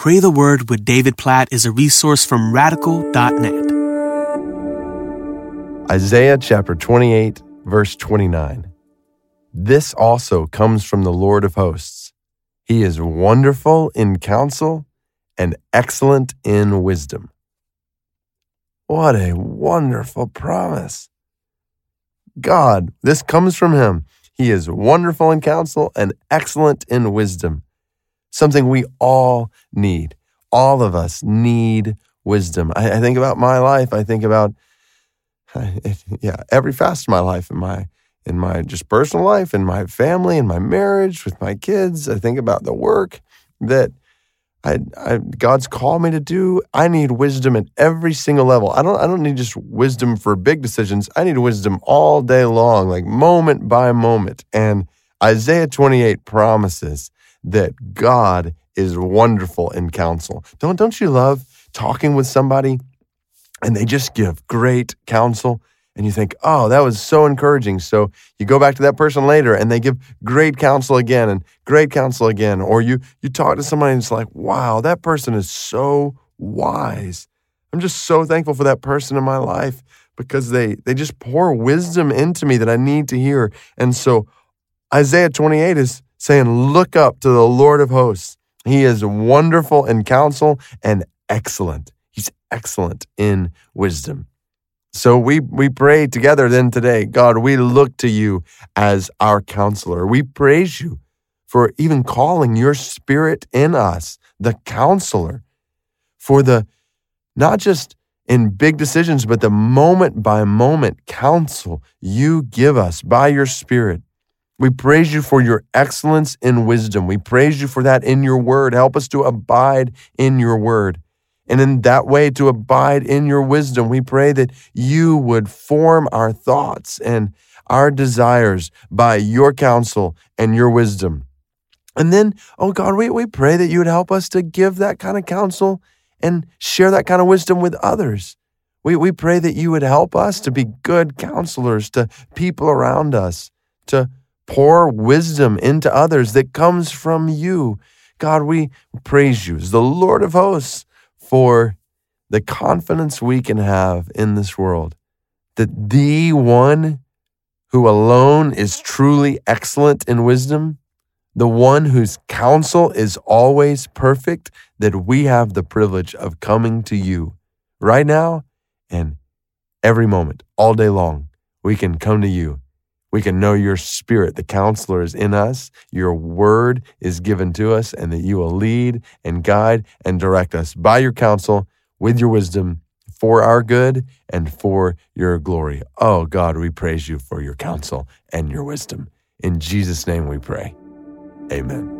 Pray the Word with David Platt is a resource from radical.net. Isaiah chapter 28, verse 29. This also comes from the Lord of hosts. He is wonderful in counsel and excellent in wisdom. What a wonderful promise. God, this comes from Him. He is wonderful in counsel and excellent in wisdom something we all need. All of us need wisdom. I, I think about my life. I think about, yeah, every facet of my life, in my in my just personal life, in my family, in my marriage, with my kids. I think about the work that I, I, God's called me to do. I need wisdom at every single level. I don't I don't need just wisdom for big decisions. I need wisdom all day long, like moment by moment. And Isaiah 28 promises that God is wonderful in counsel. Don't, don't you love talking with somebody and they just give great counsel? And you think, oh, that was so encouraging. So you go back to that person later and they give great counsel again and great counsel again. Or you, you talk to somebody and it's like, wow, that person is so wise. I'm just so thankful for that person in my life because they, they just pour wisdom into me that I need to hear. And so Isaiah 28 is saying, Look up to the Lord of hosts. He is wonderful in counsel and excellent. He's excellent in wisdom. So we, we pray together then today, God, we look to you as our counselor. We praise you for even calling your spirit in us, the counselor, for the not just in big decisions, but the moment by moment counsel you give us by your spirit. We praise you for your excellence in wisdom. We praise you for that in your word. Help us to abide in your word. And in that way, to abide in your wisdom, we pray that you would form our thoughts and our desires by your counsel and your wisdom. And then, oh God, we, we pray that you would help us to give that kind of counsel and share that kind of wisdom with others. We, we pray that you would help us to be good counselors to people around us, to pour wisdom into others that comes from you. God, we praise you as the Lord of hosts for the confidence we can have in this world that the one who alone is truly excellent in wisdom, the one whose counsel is always perfect, that we have the privilege of coming to you right now and every moment, all day long. We can come to you we can know your spirit, the counselor is in us, your word is given to us, and that you will lead and guide and direct us by your counsel with your wisdom for our good and for your glory. Oh God, we praise you for your counsel and your wisdom. In Jesus' name we pray. Amen.